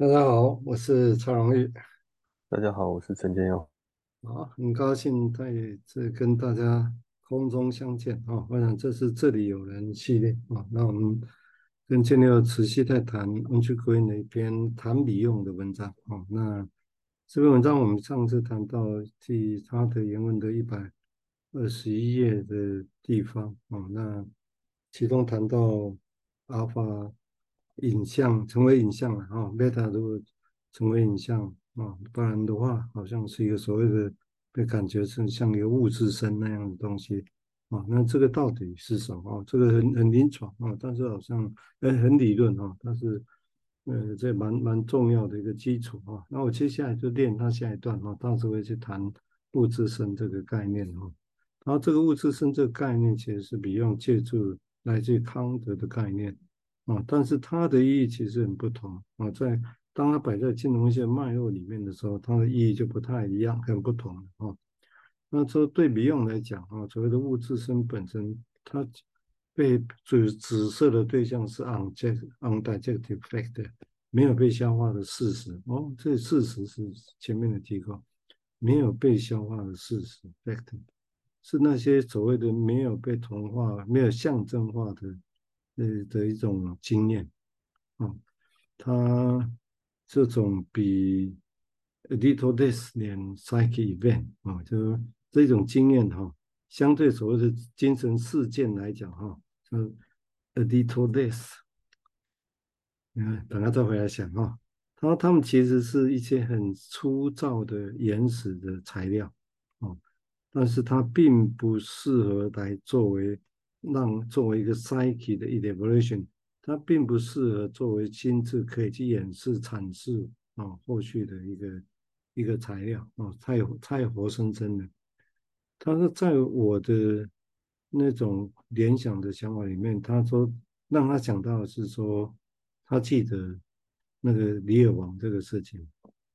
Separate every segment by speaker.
Speaker 1: 大家好，我是蔡荣玉。
Speaker 2: 大家好，我是陈建佑。
Speaker 1: 啊，很高兴在这跟大家空中相见啊！我想这是这里有人系列啊。那我们跟建佑持续在谈温区国英的一篇谈笔用的文章啊。那这篇文章我们上次谈到第他的原文的一百二十一页的地方啊。那其中谈到阿尔法。影像成为影像了啊，beta 如果成为影像啊，不然的话，好像是一个所谓的被感觉是像一个物质身那样的东西啊。那这个到底是什么？这个很很临床啊，但是好像呃很理论啊，但是呃这蛮蛮重要的一个基础啊。那我接下来就练他下一段啊，到时候会去谈物质身这个概念啊。然后这个物质身这个概念其实是比用借助来自于康德的概念。啊，但是它的意义其实很不同啊，在当它摆在金融一些脉络里面的时候，它的意义就不太一样，很不同啊。那这对比用来讲啊，所谓的物质身本身，它被指指涉的对象是 undigested fact，没有被消化的事实哦，这事实是前面的提供，没有被消化的事实 fact，是那些所谓的没有被同化、没有象征化的。呃的一种经验，啊，它这种比 a little less than psychic event 啊，就是这种经验哈，相对所谓的精神事件来讲哈，就 a little less，你看，等下再回来想哈，他说他们其实是一些很粗糙的原始的材料，啊，但是它并不适合来作为。让作为一个 psyche 的 evaluation，它并不适合作为心智可以去演示阐释啊后续的一个一个材料啊，太太活生生的。他说，在我的那种联想的想法里面，他说让他想到的是说，他记得那个李尔王这个事情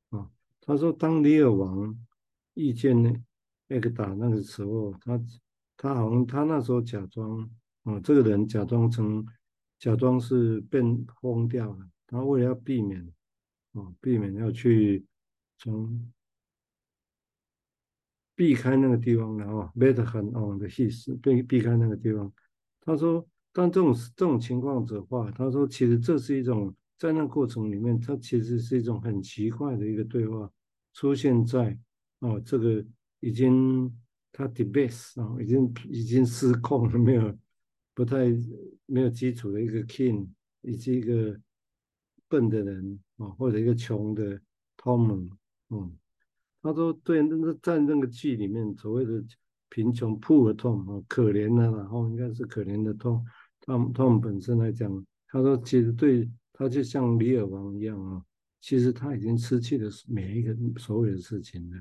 Speaker 1: 啊。他说，当李尔王遇见那个打那个时候，他。他好像他那时候假装啊、哦，这个人假装成假装是被疯掉了。他为了要避免啊、哦，避免要去从避开那个地方，然后 better 很 on 的意思，避避开那个地方。他说，但这种这种情况的话，他说其实这是一种在那过程里面，他其实是一种很奇怪的一个对话出现在哦，这个已经。他 debase 啊，已经已经失控了，没有不太没有基础的一个 king，以及一个笨的人啊，或者一个穷的 Tom，嗯，他说对，那在那个剧里面所谓的贫穷 poor Tom 啊，可怜的，然后应该是可怜的 Tom，Tom Tom 本身来讲，他说其实对他就像李尔王一样啊，其实他已经失去了每一个所有的事情了，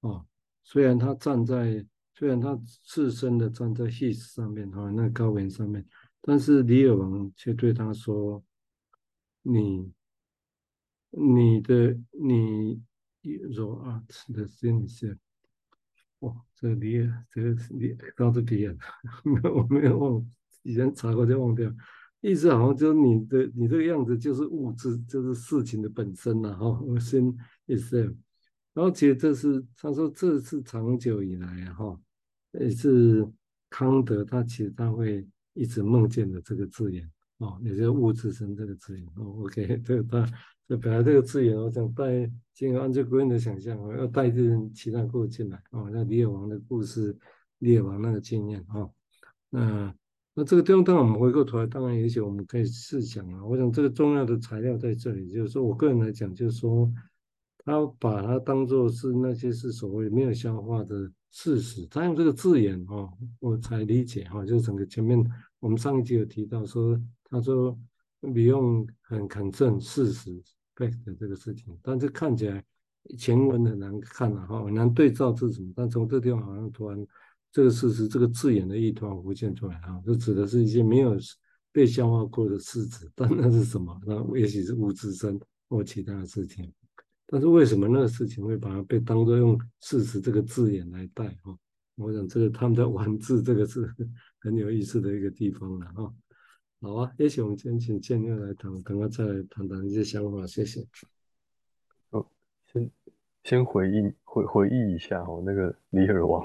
Speaker 1: 哦。虽然他站在，虽然他自身的站在 his 上面哈，那高原上面，但是李尔王却对他说：“你，你的你，your art 的心里是哇，这个李尔，这个李到这里没有，我没有忘，以前查过就忘掉，意思好像就是你的你这个样子就是物质，就是事情的本身呐哈，我先 itself。”然后其实这是他说这是长久以来啊哈，也是康德他其实他会一直梦见的这个字眼哦，也就是物质身这个字眼哦。OK，这个他这本来这个字眼我想带进入安居国英的想象我，要带进其他故事进来哦，那李尔王的故事，李尔王那个经验哦。那那这个地方当然我们回过头来，当然也许我们可以试想啊，我想这个重要的材料在这里，就是说我个人来讲，就是说。他把它当做是那些是所谓没有消化的事实，他用这个字眼哦，我才理解哈，就整个前面我们上一集有提到说，他说你用很肯定事实 fact 的这个事情，但是看起来前文很难看了哈，很难对照是什么，但从这地方好像突然这个事实这个字眼的意图浮现出来啊，就指的是一些没有被消化过的事实，但那是什么？那也许是物质身或其他的事情。但是为什么那个事情会把它被当作用事实这个字眼来带哈？我想这个他们在玩字这个是很有意思的一个地方了哈。好啊，也许我们先请建佑来谈，等会再来谈谈一些想法，谢谢。
Speaker 2: 哦，先先回忆回回忆一下哦，那个李尔王，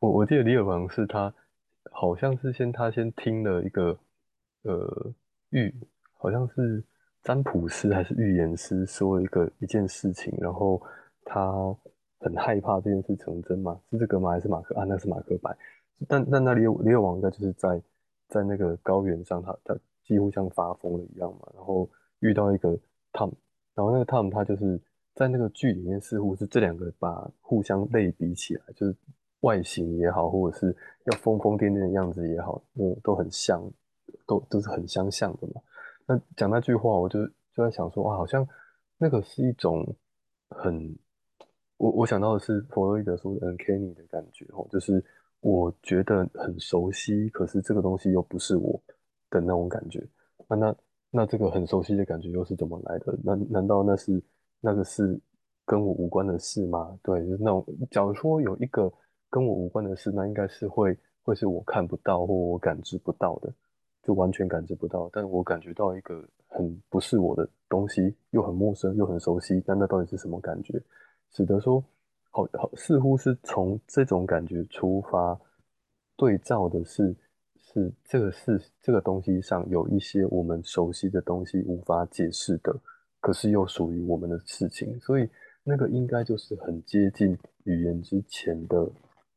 Speaker 2: 我我记得李尔王是他，好像是先他先听了一个呃玉，好像是占卜师还是预言师说一个一件事情，然后他很害怕这件事成真嘛，是这个吗？还是马克啊？那是马克白，但但那李李尔王应该就是在在那个高原上，他他几乎像发疯了一样嘛，然后遇到一个 Tom，然后那个 Tom 他就是。在那个剧里面，似乎是这两个把互相类比起来，就是外形也好，或者是要疯疯癫癫的样子也好，嗯，都很像，都都是很相像的嘛。那讲那句话，我就就在想说，哇，好像那个是一种很，我我想到的是弗洛伊德说的 uncanny 的感觉哦，就是我觉得很熟悉，可是这个东西又不是我的那种感觉。那那那这个很熟悉的感觉又是怎么来的？难难道那是？那个是跟我无关的事吗？对，就是那种，假如说有一个跟我无关的事，那应该是会会是我看不到或我感知不到的，就完全感知不到。但我感觉到一个很不是我的东西，又很陌生又很熟悉，但那到底是什么感觉？使得说，好好似乎是从这种感觉出发，对照的是是这个是这个东西上有一些我们熟悉的东西无法解释的。可是又属于我们的事情，所以那个应该就是很接近语言之前的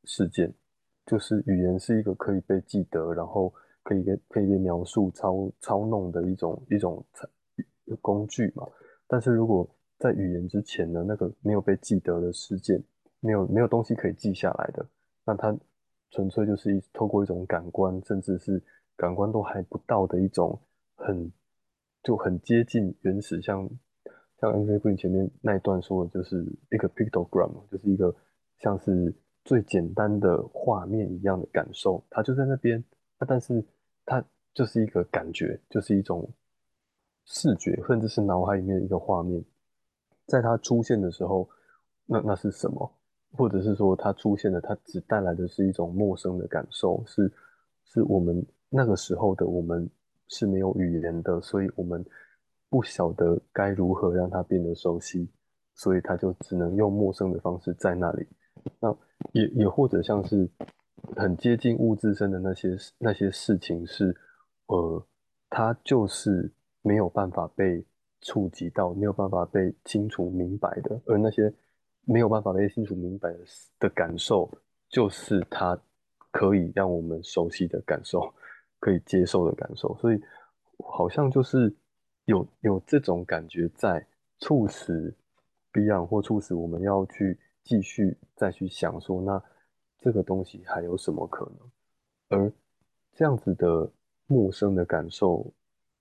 Speaker 2: 事件，就是语言是一个可以被记得，然后可以被可以被描述、操操弄的一种一种工具嘛。但是如果在语言之前呢，那个没有被记得的事件，没有没有东西可以记下来的，那它纯粹就是一透过一种感官，甚至是感官都还不到的一种很。就很接近原始，像像 N. C. Green 前面那一段说的，就是一个 pictogram，就是一个像是最简单的画面一样的感受，它就在那边，但是它就是一个感觉，就是一种视觉，甚至是脑海里面的一个画面，在它出现的时候，那那是什么？或者是说它出现的，它只带来的是一种陌生的感受，是是我们那个时候的我们。是没有语言的，所以我们不晓得该如何让它变得熟悉，所以它就只能用陌生的方式在那里。那也也或者像是很接近物自身的那些那些事情是，呃，它就是没有办法被触及到，没有办法被清楚明白的。而那些没有办法被清楚明白的感受，就是它可以让我们熟悉的感受。可以接受的感受，所以好像就是有有这种感觉在促使 Beyond 或促使我们要去继续再去想说，那这个东西还有什么可能？而这样子的陌生的感受，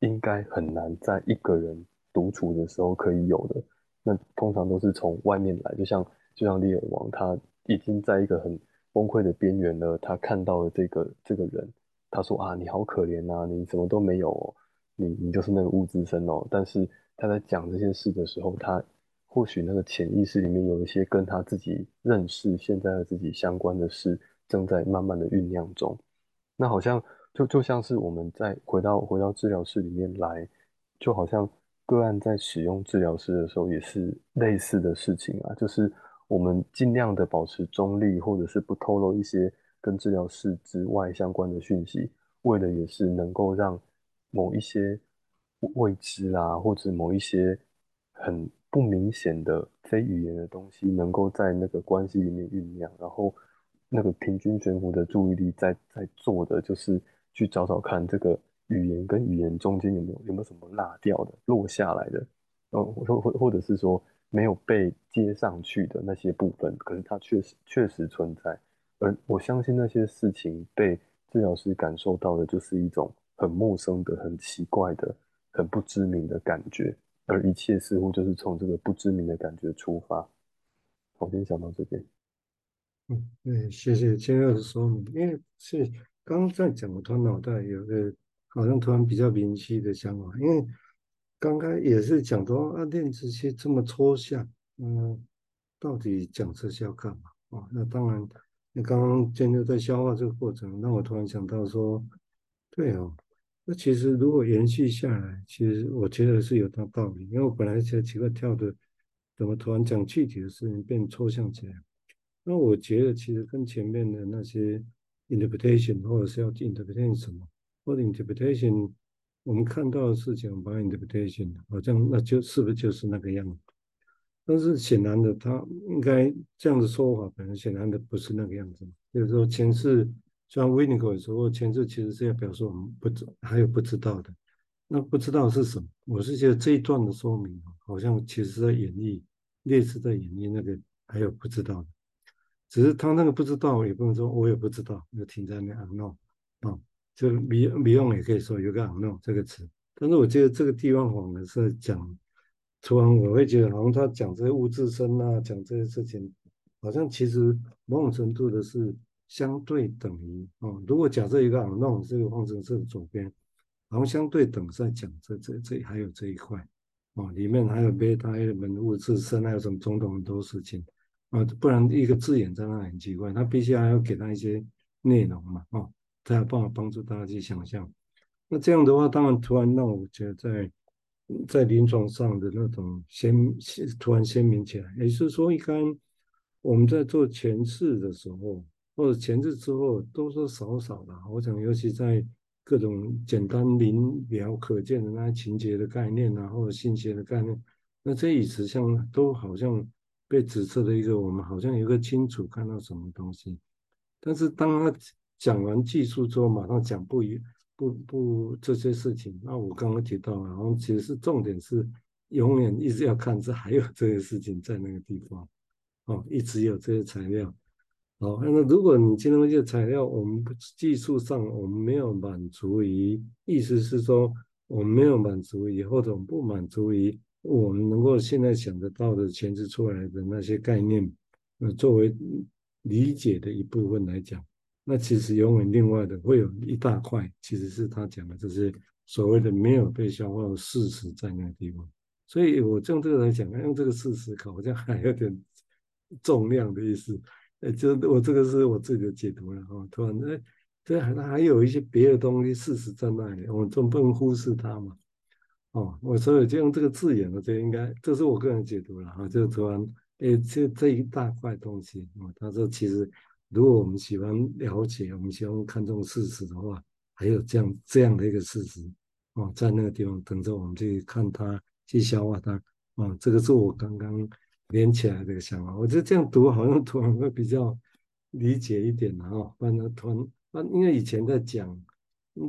Speaker 2: 应该很难在一个人独处的时候可以有的。那通常都是从外面来，就像就像李尔王，他已经在一个很崩溃的边缘了，他看到了这个这个人。他说啊，你好可怜啊，你什么都没有哦，你你就是那个物资生哦。但是他在讲这些事的时候，他或许那个潜意识里面有一些跟他自己认识现在的自己相关的事，正在慢慢的酝酿中。那好像就就像是我们在回到回到治疗室里面来，就好像个案在使用治疗师的时候也是类似的事情啊，就是我们尽量的保持中立，或者是不透露一些。跟治疗室之外相关的讯息，为的也是能够让某一些未知啊，或者某一些很不明显的非语言的东西，能够在那个关系里面酝酿，然后那个平均悬浮的注意力在在做的就是去找找看这个语言跟语言中间有没有有没有什么落掉的、落下来的，呃，或或或者是说没有被接上去的那些部分，可是它确实确实存在。而我相信那些事情被治疗师感受到的，就是一种很陌生的、很奇怪的、很不知名的感觉，而一切似乎就是从这个不知名的感觉出发。我先讲到这边。
Speaker 1: 嗯，对，谢谢建佑的说明。因为是刚刚在讲，我突然脑袋有个好像突然比较明晰的想法，因为刚刚也是讲到啊，练这些这么抽象，嗯，到底讲这些要干嘛哦？那当然。你刚刚建佑在消化这个过程，让我突然想到说，对哦，那其实如果延续下来，其实我觉得是有它道理，因为我本来想奇怪跳的，怎么突然讲具体的事情变抽象起来？那我觉得其实跟前面的那些 interpretation 或者是要 interpretation 什么，或者 interpretation 我们看到的事情，我们把 interpretation 好像那就是不是就是那个样子？但是显然的，他应该这样的说法，可能显然的不是那个样子。就是说前世，像 Winnicott 也说过，前世其实是要表示我们不知还有不知道的。那不知道是什么？我是觉得这一段的说明，好像其实在演绎，类似在演绎那个还有不知道的。只是他那个不知道，也不能说我也不知道，就停在那 unknown 啊，就 beyond 也可以说有个 unknown 这个词。但是我觉得这个地方反而是讲，突然我会觉得好像他讲这些物质身啊，讲这些事情，好像其实某种程度的是相对等于哦。如果假设一个 unknown 这个方程式的左边，然后相对等在讲这这这还有这一块哦，里面还有贝塔 element 物质身，还有什么种种很多事情。啊，不然一个字眼在那很奇怪，他必须还要给他一些内容嘛，哦，才有办法帮助大家去想象。那这样的话，当然突然让我觉得在在临床上的那种鲜突然鲜明起来，也就是说，一般我们在做前世的时候，或者前置之后，多多少少的，我想尤其在各种简单明了可见的那些情节的概念啊，或者信息的概念，那这一词像都好像。被指责的一个，我们好像有个清楚看到什么东西，但是当他讲完技术之后，马上讲不一不不这些事情。那我刚刚提到，然后其实是重点是永远一直要看这还有这些事情在那个地方，哦，一直有这些材料。好，那如果你今天这些材料，我们技术上我们没有满足于，意思是说我们没有满足于，或者我们不满足于。我们能够现在想得到的前置出来的那些概念，呃，作为理解的一部分来讲，那其实永远另外的会有一大块，其实是他讲的，就是所谓的没有被消化的事实在那个地方。所以我用这个来讲，用这个事实考，好像还有点重量的意思。呃，就我这个是我自己的解读了哈。突然，哎，这还还有一些别的东西，事实在那里，我们总不能忽视它嘛。哦，我所以就用这个字眼了，这应该这是我个人解读了哈。就突然，哎，这这一大块东西啊，他说其实如果我们喜欢了解，我们喜欢看重事实的话，还有这样这样的一个事实哦，在那个地方等着我们去看它，去消化它。哦，这个是我刚刚连起来这个想法。我觉得这样读好像突然会比较理解一点哈。反正突然，啊，因为以前在讲。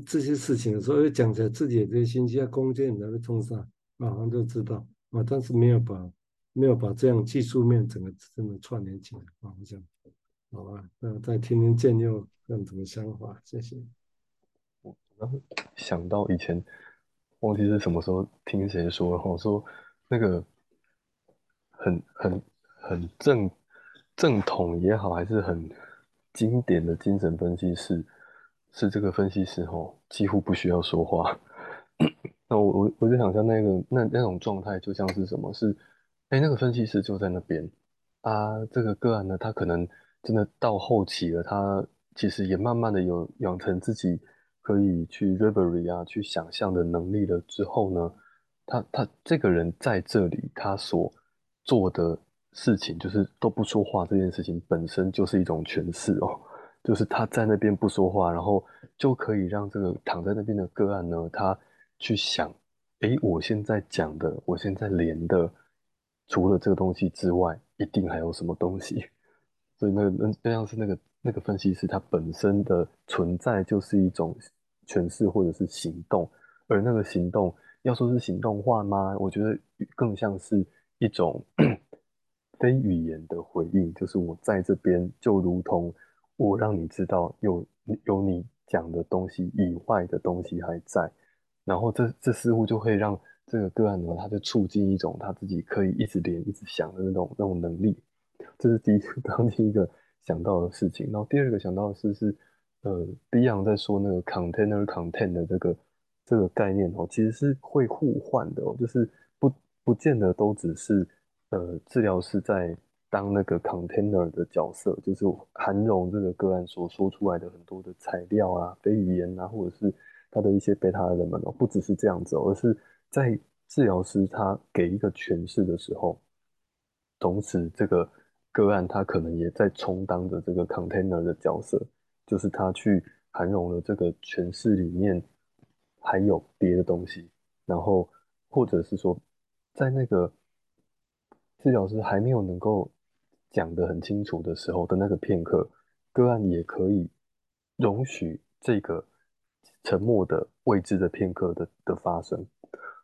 Speaker 1: 这些事情的时候，讲起来自己的这些信息啊，弓箭来个冲上，马上就知道啊，但是没有把没有把这样技术面整个这么串联起来啊，我想好吧？那再听听建佑有什么想法？谢谢。
Speaker 2: 我刚想到以前忘记是什么时候听谁说，我说那个很很很正正统也好，还是很经典的精神分析师。是这个分析师吼，几乎不需要说话。那我我我就想象那个那那种状态，就像是什么？是哎，那个分析师就在那边啊。这个个案呢，他可能真的到后期了，他其实也慢慢的有养成自己可以去 reverie 啊，去想象的能力了。之后呢，他他这个人在这里，他所做的事情，就是都不说话，这件事情本身就是一种诠释哦。就是他在那边不说话，然后就可以让这个躺在那边的个案呢，他去想，诶，我现在讲的，我现在连的，除了这个东西之外，一定还有什么东西。所以那个那那样是那个那个分析师他本身的存在就是一种诠释或者是行动，而那个行动要说是行动化吗？我觉得更像是一种 非语言的回应，就是我在这边就如同。我让你知道有有你讲的东西以外的东西还在，然后这这似乎就会让这个个案呢，他就促进一种他自己可以一直连、一直想的那种那种能力。这是第一个，刚第一个想到的事情。然后第二个想到的是是，呃，Beyond 在说那个 container content 的这个这个概念哦，其实是会互换的哦，就是不见得都只是呃治疗师在。当那个 container 的角色，就是涵容这个个案所说出来的很多的材料啊、非语言啊，或者是他的一些贝塔人们哦，不只是这样子哦，而是在治疗师他给一个诠释的时候，同时这个个案他可能也在充当着这个 container 的角色，就是他去涵容了这个诠释里面还有别的东西，然后或者是说在那个治疗师还没有能够讲得很清楚的时候的那个片刻，个案也可以容许这个沉默的未知的片刻的的发生。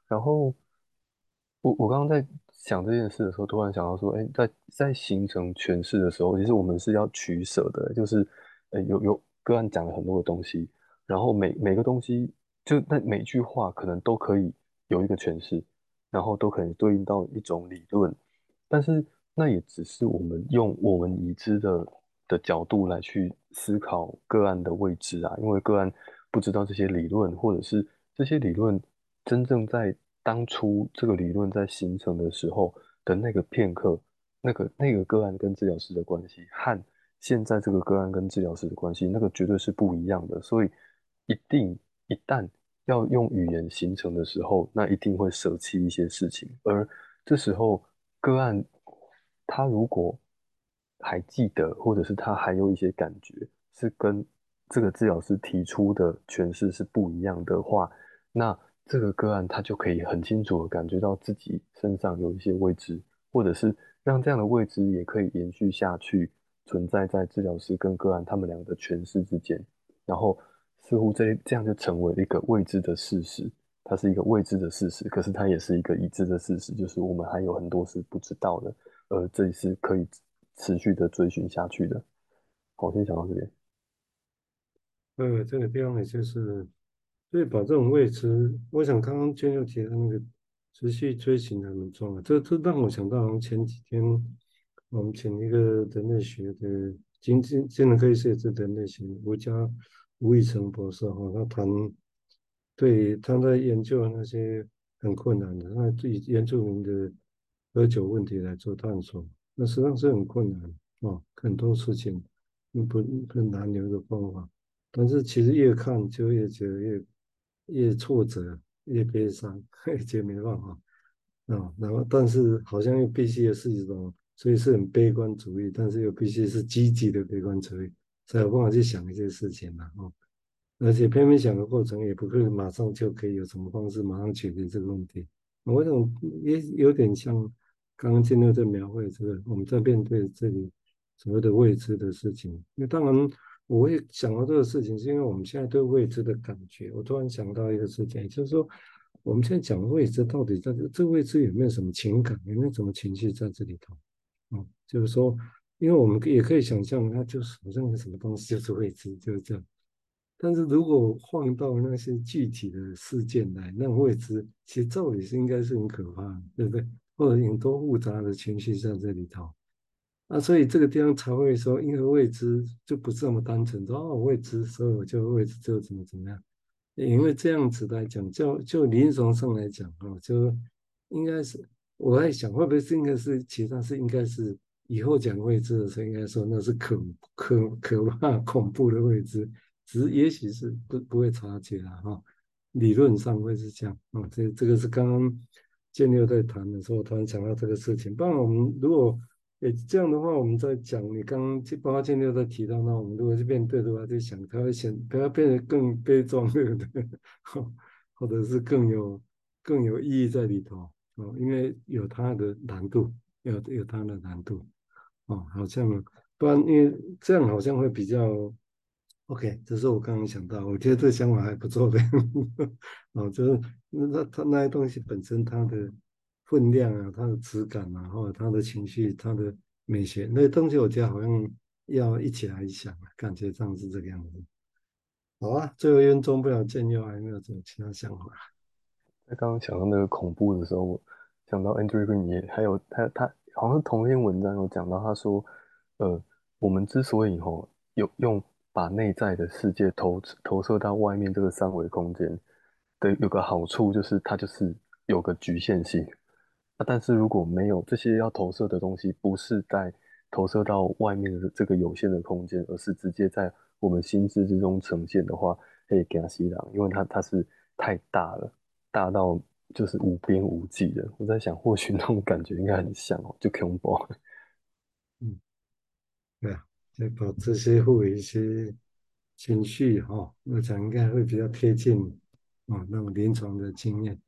Speaker 2: 然后我我刚刚在想这件事的时候，突然想到说，哎，在在形成诠释的时候，其实我们是要取舍的，就是，呃，有有个案讲了很多的东西，然后每每个东西就那每句话可能都可以有一个诠释，然后都可以对应到一种理论，但是那也只是我们用我们已知的的角度来去思考个案的位置啊，因为个案不知道这些理论，或者是这些理论。真正在当初这个理论在形成的时候的那个片刻，那个那个个案跟治疗师的关系，和现在这个个案跟治疗师的关系，那个绝对是不一样的。所以，一定一旦要用语言形成的时候，那一定会舍弃一些事情。而这时候，个案他如果还记得，或者是他还有一些感觉，是跟这个治疗师提出的诠释是不一样的话，那。这个个案，他就可以很清楚的感觉到自己身上有一些未知，或者是让这样的未知也可以延续下去，存在在治疗师跟个案他们两个的诠释之间，然后似乎这这样就成为一个未知的事实，它是一个未知的事实，可是它也是一个已知的事实，就是我们还有很多是不知道的，而这是可以持续的追寻下去的。好，先讲到这边。
Speaker 1: 呃，这个地方也就是。所以把这种未知，我想刚刚娟又提到那个持续追寻还蛮重要。这这让我想到，好像前几天我们请一个人类学的精精精神科医师，也是人类学吴家吴以成博士哈，他谈对他在研究那些很困难的，他对原住民的喝酒问题来做探索，那实际上是很困难啊，很多事情不很难有一个方法，但是其实越看就越觉得越。越挫折越悲伤，越觉得没办法啊。然后，但是好像又必须也是一种，所以是很悲观主义，但是又必须是积极的悲观主义，才有办法去想一些事情嘛。哦，而且偏偏想的过程也不会马上就可以有什么方式马上解决这个问题。我想也有点像刚刚进入在描绘这个，我们在面对这里所谓的未知的事情。那当然。我会想到这个事情，是因为我们现在对未知的感觉。我突然想到一个事情，也就是说，我们现在讲未知，到底在这这未知有没有什么情感，有没有什么情绪在这里头？嗯，就是说，因为我们也可以想象，它就是好像有什么东西就是未知，就是这样。但是如果换到那些具体的事件来，那未知其实照理是应该是很可怕的，对不对？或者很多复杂的情绪在这里头。啊，所以这个地方才会说，因为未知就不是那么单纯，说哦未知，所以我就未知就怎么怎么样。因为这样子来讲，就就临床上来讲啊，就应该是我在想，会不会是应该是其实是应该是以后讲未知的时候，应该说那是可可可怕恐怖的未知，只是也许是不不会察觉了哈。理论上会是这样啊，这这个是刚刚建六在谈的时候，突然讲到这个事情。不然我们如果哎，这样的话，我们在讲你刚刚包括今天在提到，那我们如果是面对的话，就想它会显，它会变得更悲壮，对不对？或者是更有更有意义在里头哦，因为有它的难度，有有它的难度哦，好像不然，因为这样好像会比较 OK。这是我刚刚想到，我觉得这想法还不错的 哦，就是那它那些东西本身它的。分量啊，它的质感啊，或者它的情绪、它的美学，那些东西，我觉得好像要一起来想啊，感觉上是这个样子。好啊，最后一分钟不了见，又还没有什么其他想法。
Speaker 2: 在刚刚想到那个恐怖的时候，我想到 Andrew 你还有他他好像是同一篇文章有讲到，他说，呃，我们之所以吼有用把内在的世界投投射到外面这个三维空间的有个好处，就是它就是有个局限性。啊，但是如果没有这些要投射的东西，不是在投射到外面的这个有限的空间，而是直接在我们心智之中呈现的话，黑加西郎，因为它它是太大了，大到就是无边无际的。我在想，或许那种感觉应该很像哦，就恐怖。
Speaker 1: 嗯，对啊，就把这些赋予一些情绪哈，我想应该会比较贴近啊那种临床的经验。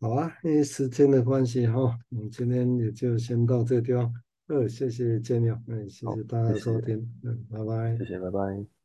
Speaker 1: 好啊，因为时间的关系哈，我们今天也就先到这个地方。呃，谢谢建佑，嗯，谢谢大家收听，嗯，拜拜，
Speaker 2: 谢谢，拜拜。